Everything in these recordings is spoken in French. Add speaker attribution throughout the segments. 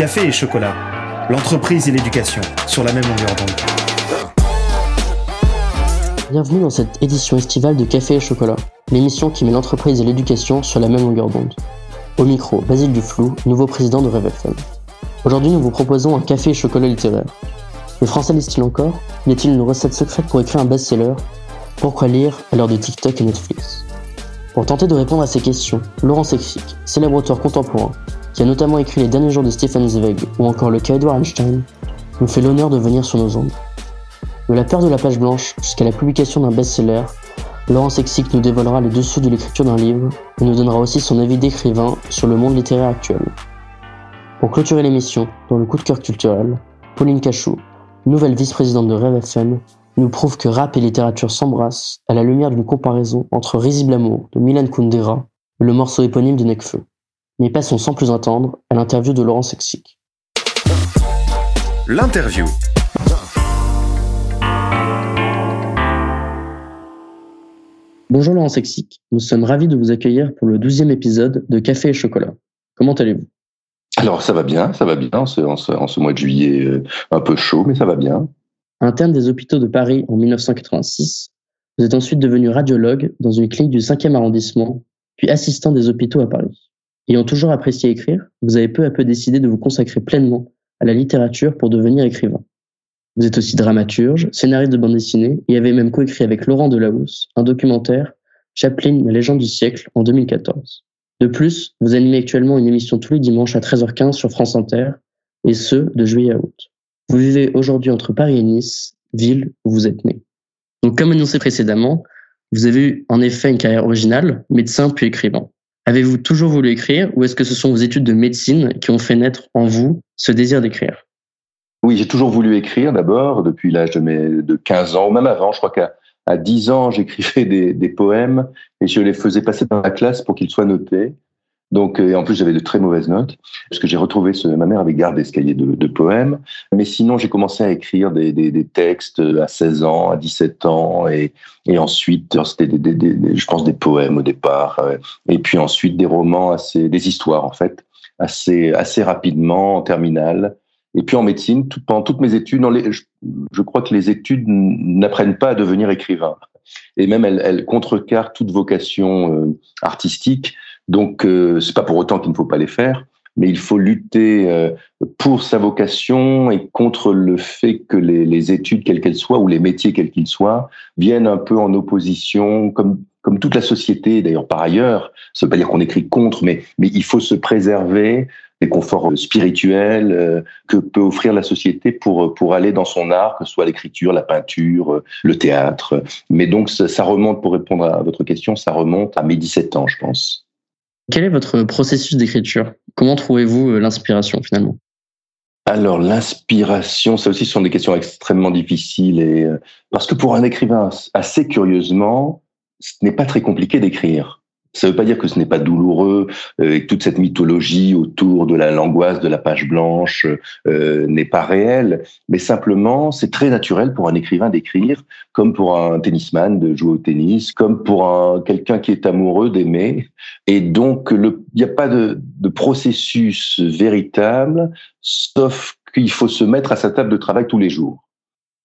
Speaker 1: Café et chocolat, l'entreprise et l'éducation sur la même longueur d'onde.
Speaker 2: Bienvenue dans cette édition estivale de Café et chocolat, l'émission qui met l'entreprise et l'éducation sur la même longueur d'onde. Au micro, Basile Duflou, nouveau président de Rêve FM. Aujourd'hui, nous vous proposons un café et chocolat littéraire. Le français lise-t-il encore Y a-t-il une recette secrète pour écrire un best-seller? Pourquoi lire à l'heure de TikTok et Netflix? Pour tenter de répondre à ces questions, Laurent Sexic, célèbre auteur contemporain, qui a notamment écrit Les derniers jours de Stephen Zweig ou encore Le cas Edward Einstein, nous fait l'honneur de venir sur nos ondes. De la peur de la page blanche jusqu'à la publication d'un best-seller, Laurent Sexic nous dévoilera les dessous de l'écriture d'un livre et nous donnera aussi son avis d'écrivain sur le monde littéraire actuel. Pour clôturer l'émission, dans le coup de cœur culturel, Pauline Cachou, nouvelle vice-présidente de Rêve FM, nous prouve que rap et littérature s'embrassent à la lumière d'une comparaison entre Risible Amour de Milan Kundera et le morceau éponyme de Necfeu. Mais passons sans plus attendre à l'interview de Laurent Sexic.
Speaker 1: L'interview.
Speaker 2: Bonjour Laurent Sexic, nous sommes ravis de vous accueillir pour le douzième épisode de Café et Chocolat. Comment allez-vous?
Speaker 3: Alors ça va bien, ça va bien en ce, en ce, en ce mois de juillet euh, un peu chaud, mais ça va bien.
Speaker 2: Interne des hôpitaux de Paris en 1986, vous êtes ensuite devenu radiologue dans une clinique du 5e arrondissement, puis assistant des hôpitaux à Paris. Ayant toujours apprécié écrire, vous avez peu à peu décidé de vous consacrer pleinement à la littérature pour devenir écrivain. Vous êtes aussi dramaturge, scénariste de bande dessinée et avez même coécrit avec Laurent Delahousse un documentaire, Chaplin, la légende du siècle, en 2014. De plus, vous animez actuellement une émission tous les dimanches à 13h15 sur France Inter, et ce, de juillet à août. Vous vivez aujourd'hui entre Paris et Nice, ville où vous êtes né. Donc, comme annoncé précédemment, vous avez eu en effet une carrière originale, médecin puis écrivain. Avez-vous toujours voulu écrire ou est-ce que ce sont vos études de médecine qui ont fait naître en vous ce désir d'écrire?
Speaker 3: Oui, j'ai toujours voulu écrire d'abord, depuis l'âge de, mes, de 15 ans, ou même avant. Je crois qu'à à 10 ans, j'écrivais des, des, poèmes et je les faisais passer dans la classe pour qu'ils soient notés. Donc, et en plus, j'avais de très mauvaises notes, parce que j'ai retrouvé ce, ma mère avait gardé ce cahier de, de poèmes. Mais sinon, j'ai commencé à écrire des, des, des, textes à 16 ans, à 17 ans, et, et ensuite, c'était, des, je pense, des poèmes au départ, et puis ensuite des romans, assez, des histoires en fait, assez, assez rapidement en terminale. Et puis en médecine, tout, pendant toutes mes études, je, je crois que les études n'apprennent pas à devenir écrivain. Et même elles, elles contrecarrent toute vocation euh, artistique. Donc, euh, c'est pas pour autant qu'il ne faut pas les faire, mais il faut lutter euh, pour sa vocation et contre le fait que les, les études, quelles qu'elles soient, ou les métiers, quels qu'ils soient, viennent un peu en opposition, comme comme toute la société, d'ailleurs par ailleurs. Ça veut pas dire qu'on écrit contre, mais mais il faut se préserver des conforts spirituels euh, que peut offrir la société pour pour aller dans son art, que ce soit l'écriture, la peinture, le théâtre. Mais donc ça, ça remonte, pour répondre à votre question, ça remonte à mes 17 ans, je pense.
Speaker 2: Quel est votre processus d'écriture? Comment trouvez-vous l'inspiration finalement?
Speaker 3: Alors l'inspiration, ça aussi sont des questions extrêmement difficiles et parce que pour un écrivain assez curieusement, ce n'est pas très compliqué d'écrire. Ça ne veut pas dire que ce n'est pas douloureux, euh, et toute cette mythologie autour de la l'angoisse de la page blanche euh, n'est pas réelle, mais simplement c'est très naturel pour un écrivain d'écrire, comme pour un tennisman de jouer au tennis, comme pour un quelqu'un qui est amoureux d'aimer, et donc il n'y a pas de, de processus véritable, sauf qu'il faut se mettre à sa table de travail tous les jours.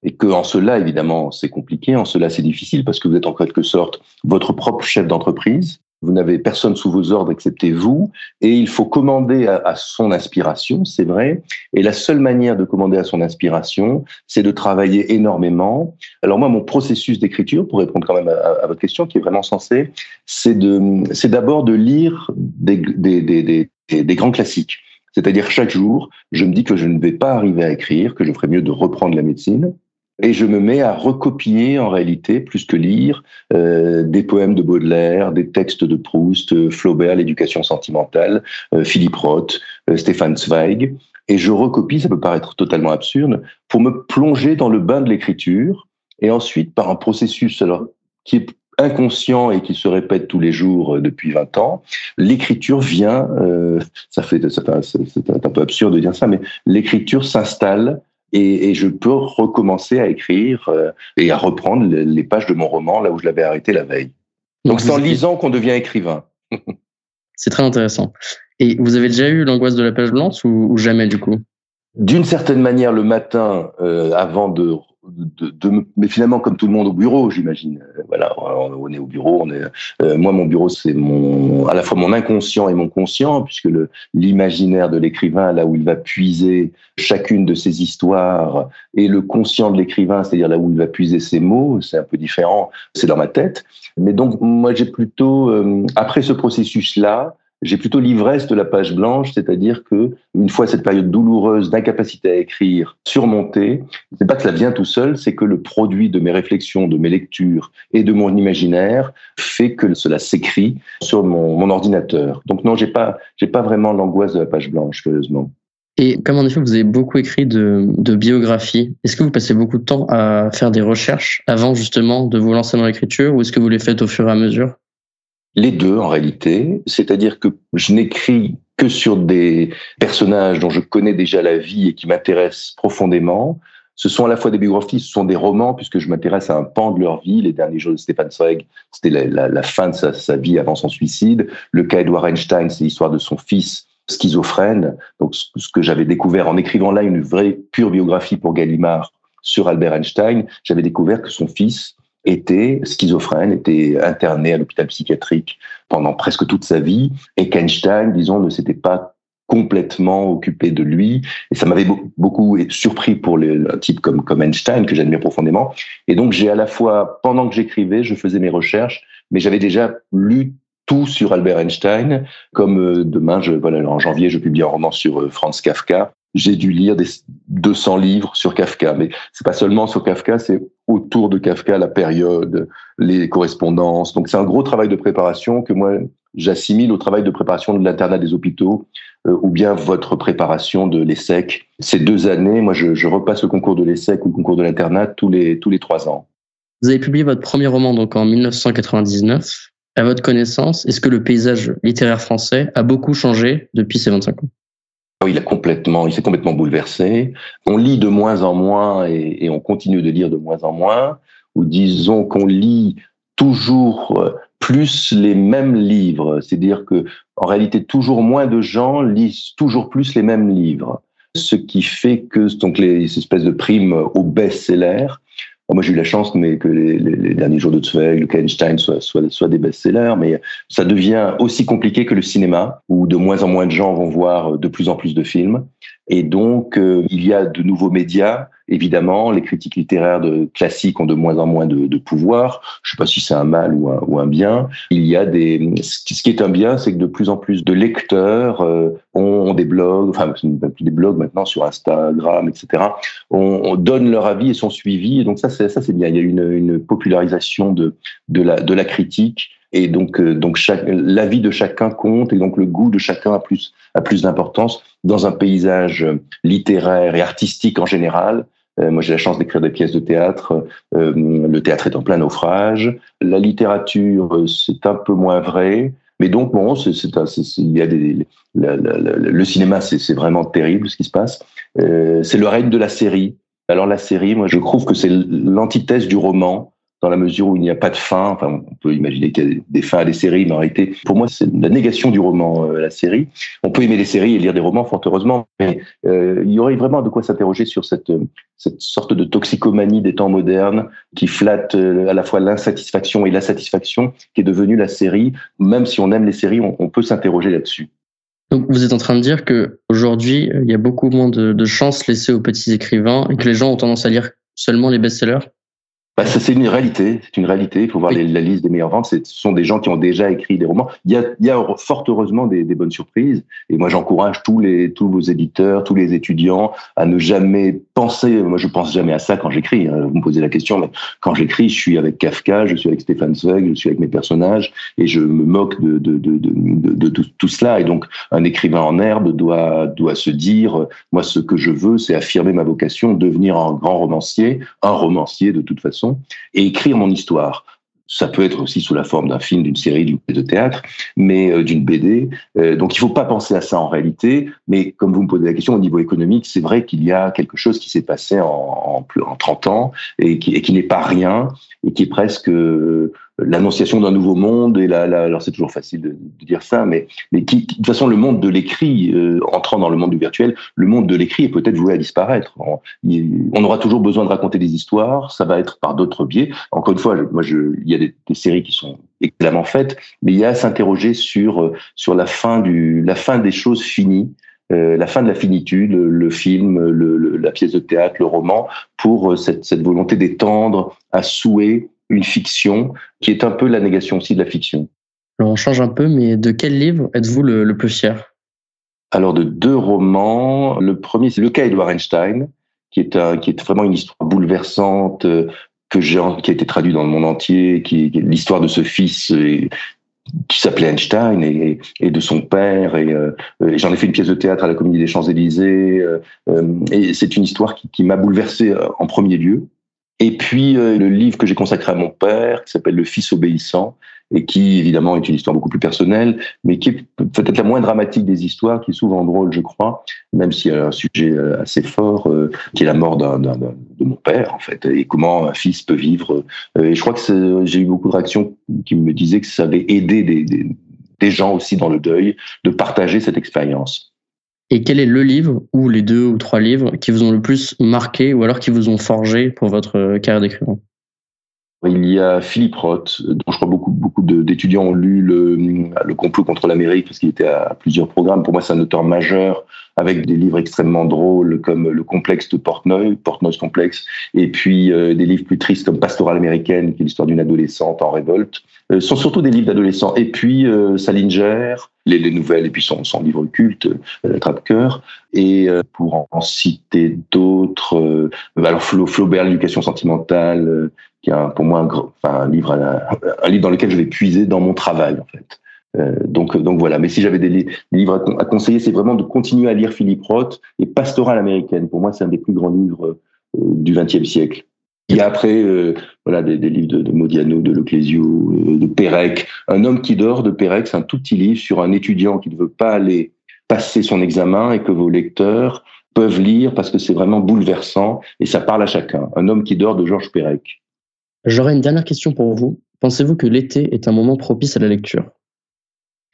Speaker 3: Et que en cela évidemment c'est compliqué, en cela c'est difficile parce que vous êtes en quelque sorte votre propre chef d'entreprise. Vous n'avez personne sous vos ordres excepté vous, et il faut commander à, son inspiration, c'est vrai. Et la seule manière de commander à son inspiration, c'est de travailler énormément. Alors moi, mon processus d'écriture, pour répondre quand même à, votre question, qui est vraiment sensé, c'est de, d'abord de lire des grands classiques. C'est-à-dire chaque jour, je me dis que je ne vais pas arriver à écrire, que je ferais mieux de reprendre la médecine, et je me mets à recopier en réalité, plus que lire, euh, des poèmes de Baudelaire, des textes de Proust, euh, Flaubert, l'éducation sentimentale, euh, Philippe Roth, Stéphane Zweig, et je recopie, ça peut paraître totalement absurde, pour me plonger dans le bain de l'écriture, et ensuite par un processus alors qui est inconscient et qui se répète tous les jours depuis 20 ans, l'écriture vient, ça fait c'est un peu absurde de dire ça, mais l'écriture s'installe et, et, je peux recommencer à écrire euh, et à reprendre les pages de mon roman là où je l'avais arrêté la veille. Donc c'est en lisant qu'on devient écrivain.
Speaker 2: c'est très intéressant. Et vous avez déjà eu l'angoisse de la page blanche ou, jamais du coup?
Speaker 3: D'une certaine manière, le matin, euh, avant de de, de, mais finalement comme tout le monde au bureau, j'imagine. Euh, voilà, on, est au bureau. On est, euh, moi, mon bureau, c'est mon, à la fois mon inconscient et mon conscient, puisque l'imaginaire de l'écrivain, là où il va puiser chacune de ses histoires, et le conscient de l'écrivain, c'est-à-dire là où il va puiser ses mots, c'est un peu différent. C'est dans ma tête. Mais donc, moi, j'ai plutôt, euh, après ce processus-là, j'ai plutôt l'ivresse de la page blanche, c'est-à-dire que une fois cette période douloureuse d'incapacité à écrire surmontée, c'est pas que ça vient tout seul, c'est que le produit de mes réflexions, de mes lectures et de mon imaginaire fait que cela s'écrit sur mon, ordinateur. Donc non, j'ai pas, j'ai pas vraiment l'angoisse de la page blanche, curieusement.
Speaker 2: Et comme en effet, vous avez beaucoup écrit de, de biographies, est-ce que vous passez beaucoup de temps à faire des recherches avant justement de vous lancer dans l'écriture ou est-ce que vous les faites au fur et à mesure?
Speaker 3: Les deux, en réalité. C'est-à-dire que je n'écris que sur des personnages dont je connais déjà la vie et qui m'intéressent profondément. Ce sont à la fois des biographies, ce sont des romans, puisque je m'intéresse à un pan de leur vie. Les derniers jours de Stéphane Zweig, c'était la, fin de sa, vie avant son suicide. Le cas Edward Einstein, c'est l'histoire de son fils schizophrène. Donc, ce que j'avais découvert en écrivant là une vraie pure biographie pour Gallimard sur Albert Einstein, j'avais découvert que son fils était schizophrène, était interné à l'hôpital psychiatrique pendant presque toute sa vie, et qu'Einstein, disons, ne s'était pas complètement occupé de lui. Et ça m'avait beaucoup surpris pour un type comme, Einstein, que j'admire profondément. Et donc, j'ai à la fois, pendant que j'écrivais, je faisais mes recherches, mais j'avais déjà lu tout sur Albert Einstein, comme euh, demain, je, en janvier, je publie un roman sur euh, Franz Kafka, j'ai dû lire des 200 livres sur Kafka, mais c'est pas seulement sur Kafka, c'est autour de Kafka la période, les correspondances. Donc c'est un gros travail de préparation que moi j'assimile au travail de préparation de l'internat des hôpitaux euh, ou bien votre préparation de l'ESSEC. Ces deux années, moi je, je repasse le concours de l'ESSEC ou le concours de l'internat tous les tous les trois ans.
Speaker 2: Vous avez publié votre premier roman donc en 1999. À votre connaissance, est-ce que le paysage littéraire français a beaucoup changé depuis ces 25 ans?
Speaker 3: Il a complètement, il s'est complètement bouleversé. On lit de moins en moins et, on continue de lire de moins en moins. Ou disons qu'on lit toujours euh, plus les mêmes livres, c'est-à-dire que en réalité toujours moins de gens lisent toujours plus les mêmes livres, ce qui fait que donc les espèces de primes au best-seller moi, j'ai eu la chance que les, les, derniers jours de Zweig, le Einstein soient, soient, soient des best-sellers, mais ça devient aussi compliqué que le cinéma, où de moins en moins de gens vont voir de plus en plus de films. Et donc, euh, il y a de nouveaux médias. Évidemment, les critiques littéraires de classiques ont de moins en moins de, de pouvoir. Je ne sais pas si c'est un mal ou un, ou un, bien. Il y a des. Ce qui est un bien, c'est que de plus en plus de lecteurs euh, ont, des blogs, enfin des blogs maintenant sur Instagram, etc. On, on, donne leur avis et sont suivis. Et donc ça, c'est ça, c'est bien. Il y a une, une popularisation de de la de la critique et donc euh, donc chaque l'avis de chacun compte et donc le goût de chacun a plus a plus d'importance dans un paysage littéraire et artistique en général. Euh, moi, j'ai la chance d'écrire des pièces de théâtre. Euh, le théâtre est en plein naufrage. La littérature, c'est un peu moins vrai. Mais donc, bon, c'est, il y a des, le cinéma, c'est, vraiment terrible ce qui se passe. c'est le règne de la série. Alors la série, moi, je trouve que c'est l'antithèse du roman dans la mesure où il n'y a pas de fin. Enfin, on peut imaginer qu'il y a des fins à des séries, mais en réalité, pour moi, c'est la négation du roman, euh, la série. On peut aimer les séries et lire des romans, fort heureusement, mais euh, il y aurait vraiment de quoi s'interroger sur cette, cette sorte de toxicomanie des temps modernes qui flatte euh, à la fois l'insatisfaction et la satisfaction qui est devenue la série. Même si on aime les séries, on, peut s'interroger là-dessus.
Speaker 2: Donc vous êtes en train de dire que aujourd'hui il y a beaucoup moins de chances laissées aux petits écrivains et que les gens ont tendance à lire seulement les best-sellers?
Speaker 3: Bah, ça, c'est une réalité. C'est une réalité. Il faut voir la liste des meilleures ventes. Ce sont des gens qui ont déjà écrit des romans. Il y a, il y a fort heureusement des, des bonnes surprises. Et moi, j'encourage tous les, tous vos éditeurs, tous les étudiants à ne jamais penser. Moi, je pense jamais à ça quand j'écris. Hein. Vous me posez la question, mais quand j'écris, je suis avec Kafka, je suis avec Stéphane Zweig, je suis avec mes personnages et je me moque de, de, de, de, de tout, tout, cela. Et donc, un écrivain en herbe doit, doit se dire, moi, ce que je veux, c'est affirmer ma vocation, devenir un grand romancier, un romancier de toute façon et écrire mon histoire. Ça peut être aussi sous la forme d'un film, d'une série, d'une de théâtre, mais euh, d'une BD. Euh, donc il ne faut pas penser à ça en réalité. Mais comme vous me posez la question au niveau économique, c'est vrai qu'il y a quelque chose qui s'est passé en, en, en 30 ans et qui n'est pas rien et qui est presque l'annonciation d'un nouveau monde et là, alors c'est toujours facile de, dire ça, mais mais qui, de toute façon le monde de l'écrit euh, entrant dans le monde du virtuel, le monde de l'écrit est peut-être voué à disparaître. On, aura toujours besoin de raconter des histoires, ça va être par d'autres biais. Encore une fois, moi je, il y a des, séries qui sont excellemment faites, mais il y a à s'interroger sur sur la fin du la fin des choses finies. Euh, la fin de la finitude, le, film, le, la pièce de théâtre, le roman, pour euh, cette, cette volonté d'étendre à souhait une fiction qui est un peu la négation aussi de la fiction.
Speaker 2: Alors on change un peu, mais de quel livre êtes-vous le, plus fier?
Speaker 3: Alors de deux romans. Le premier, c'est Le cas Edward Einstein, qui est, un, qui est vraiment une histoire bouleversante euh, que j'ai, qui a été traduit dans le monde entier, qui, qui est l'histoire de ce fils qui s'appelait Einstein et, et, de son père et, euh, et j'en ai fait une pièce de théâtre à la Comédie des Champs Élysées euh, euh, et c'est une histoire qui, qui m'a bouleversé en premier lieu et puis le livre que j'ai consacré à mon père qui s'appelle Le Fils obéissant et qui évidemment est une histoire beaucoup plus personnelle, mais qui est peut-être la moins dramatique des histoires, qui est souvent drôle, je crois, même s'il y a un sujet euh, assez fort, euh, qui est la mort d'un, de mon père, en fait, et comment un fils peut vivre. Euh, et je crois que j'ai eu beaucoup de réactions qui me disaient que ça avait aidé des, des gens aussi dans le deuil de partager cette expérience.
Speaker 2: Et quel est le livre, ou les deux ou trois livres, qui vous ont le plus marqué, ou alors qui vous ont forgé pour votre carrière d'écrivain?
Speaker 3: Il y a Philippe Roth, dont je crois beaucoup, beaucoup d'étudiants ont lu le, le complot contre l'Amérique parce qu'il était à plusieurs programmes. Pour moi, c'est un auteur majeur avec des livres extrêmement drôles comme Le complexe de Portnoy, Portnoy's complexe, et puis euh, des livres plus tristes comme Pastoral américaine, qui est l'histoire d'une adolescente en révolte. Euh, sont surtout des livres d'adolescents. Et puis euh, Salinger, les, les, nouvelles, et puis son, son livre culte, euh, Trappe-cœur. Et pour en citer d'autres, alors Flaubert, l'éducation sentimentale, qui est pour moi un, enfin, un livre, un livre dans lequel je vais puiser dans mon travail en fait. Euh, donc, donc voilà. Mais si j'avais des, livres à, conseiller, c'est vraiment de continuer à lire Philippe Roth et Pastoral américaine. Pour moi, c'est un des plus grands livres euh, du XXe siècle. Il y a après euh, voilà des, livres de, de, Modiano, de Leclésio, de Pérec. Un homme qui dort de Pérec, c'est un tout petit livre sur un étudiant qui ne veut pas aller passer son examen et que vos lecteurs peuvent lire parce que c'est vraiment bouleversant et ça parle à chacun. Un homme qui dort de Georges Pérec.
Speaker 2: J'aurais une dernière question pour vous. Pensez-vous que l'été est un moment propice à la lecture?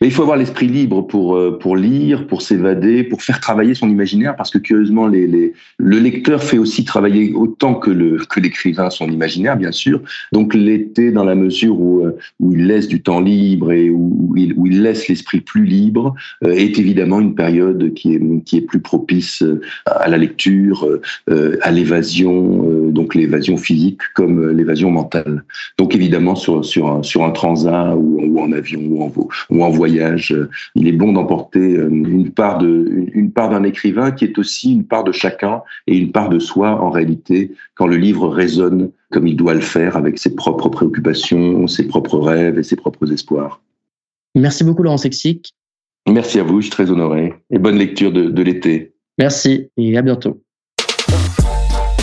Speaker 3: Mais il faut avoir l'esprit libre pour euh, pour lire, pour s'évader, pour faire travailler son imaginaire, parce que curieusement, le lecteur fait aussi travailler autant que que l'écrivain son imaginaire, bien sûr. Donc l'été, dans la mesure où euh, où il laisse du temps libre et où il, où il laisse l'esprit plus libre, euh, est évidemment une période qui est qui est plus propice à la lecture, à l'évasion, donc l'évasion physique comme l'évasion mentale. Donc évidemment sur sur un, sur un transat ou, ou en avion ou en ou en voyage euh, il est bon d'emporter euh, une part de, une part d'un écrivain qui est aussi une part de chacun et une part de soi en réalité quand le livre résonne comme il doit le faire avec ses propres préoccupations, ses propres rêves et ses propres espoirs.
Speaker 2: Merci beaucoup Laurent Sexic.
Speaker 3: Merci à vous, je suis très honoré et bonne lecture de, de l'été.
Speaker 2: Merci et à bientôt.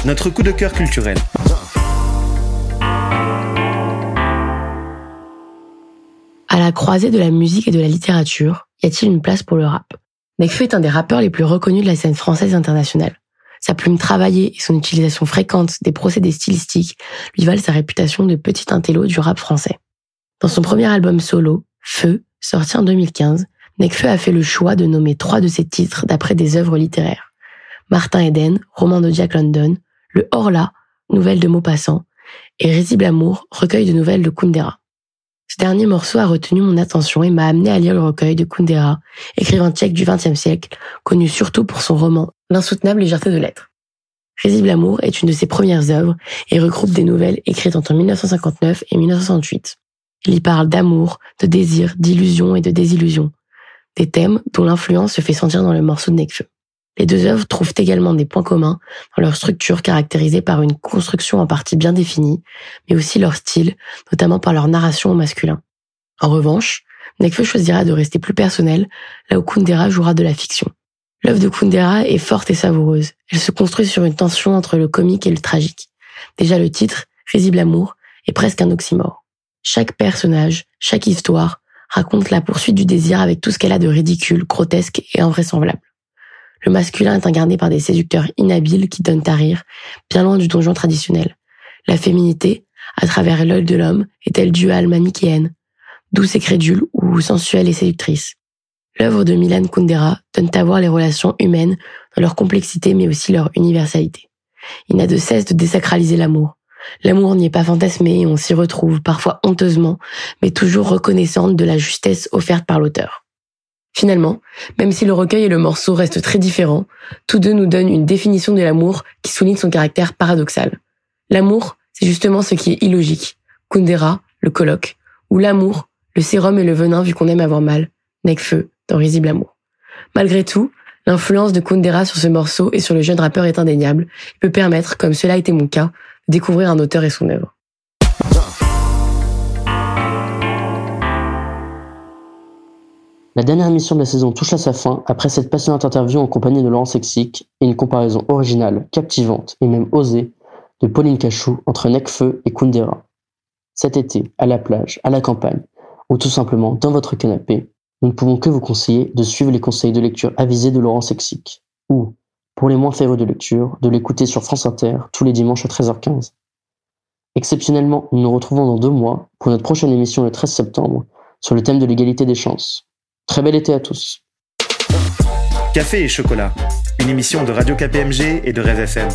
Speaker 1: Notre coup de cœur culturel.
Speaker 4: À la croisée de la musique et de la littérature, y a-t-il une place pour le rap? Nekfeu est un des rappeurs les plus reconnus de la scène française internationale. Sa plume travaillée et son utilisation fréquente des procédés stylistiques lui valent sa réputation de petit intello du rap français. Dans son premier album solo, Feu, sorti en 2015, Nekfeu a fait le choix de nommer trois de ses titres d'après des œuvres littéraires. Martin Eden, roman de Jack London, Le Horla, nouvelle de Maupassant, et Risible Amour, recueil de nouvelles de Kundera. Ce dernier morceau a retenu mon attention et m'a amené à lire le recueil de Kundera, écrivain tchèque du XXe siècle, connu surtout pour son roman L'insoutenable légèreté de l'être. Risible Amour est une de ses premières œuvres et regroupe des nouvelles écrites entre 1959 et 1968. Il y parle d'amour, de désir, d'illusion et de désillusion. Des thèmes dont l'influence se fait sentir dans le morceau de Nekfeu. Les deux œuvres trouvent également des points communs dans leur structure caractérisée par une construction en partie bien définie, mais aussi leur style, notamment par leur narration au masculin. En revanche, Nekfeu choisira de rester plus personnel, là où Kundera jouera de la fiction. L'œuvre de Kundera est forte et savoureuse. Elle se construit sur une tension entre le comique et le tragique. Déjà le titre, Risible Amour, est presque un oxymore. Chaque personnage, chaque histoire raconte la poursuite du désir avec tout ce qu'elle a de ridicule, grotesque et invraisemblable. Le masculin est incarné par des séducteurs inhabiles qui donnent à rire, bien loin du donjon traditionnel. La féminité, à travers l'œil de l'homme est-elle duale manichéenne, douce et crédule ou sensuelle et séductrice? L'œuvre de Milan Kundera donne à voir les relations humaines dans leur complexité mais aussi leur universalité. Il n'a de cesse de désacraliser l'amour. L'amour n'y est pas fantasmé et on s'y retrouve parfois honteusement, mais toujours reconnaissante de la justesse offerte par l'auteur. Finalement, même si le recueil et le morceau restent très différents, tous deux nous donnent une définition de l'amour qui souligne son caractère paradoxal. L'amour, c'est justement ce qui est illogique. Kundera, le colloque, ou l'amour, le sérum et le venin vu qu'on aime avoir mal, Necfeu, dans Risible Amour. Malgré tout, l'influence de Kundera sur ce morceau et sur le jeune rappeur est indéniable et peut permettre, comme cela a été mon cas, de découvrir un auteur et son œuvre.
Speaker 2: La dernière émission de la saison touche à sa fin après cette passionnante interview en compagnie de Laurent Sexic et une comparaison originale, captivante et même osée de Pauline Cachou entre Necfeu et Kundera. Cet été, à la plage, à la campagne, ou tout simplement dans votre canapé, nous ne pouvons que vous conseiller de suivre les conseils de lecture avisés de Laurent Sexic, ou, pour les moins férus de lecture, de l'écouter sur France Inter tous les dimanches à 13h15. Exceptionnellement, nous nous retrouvons dans deux mois pour notre prochaine émission le 13 septembre sur le thème de l'égalité des chances. Très bel été à tous.
Speaker 1: Café et chocolat, une émission de Radio KPMG et de Rêve FM.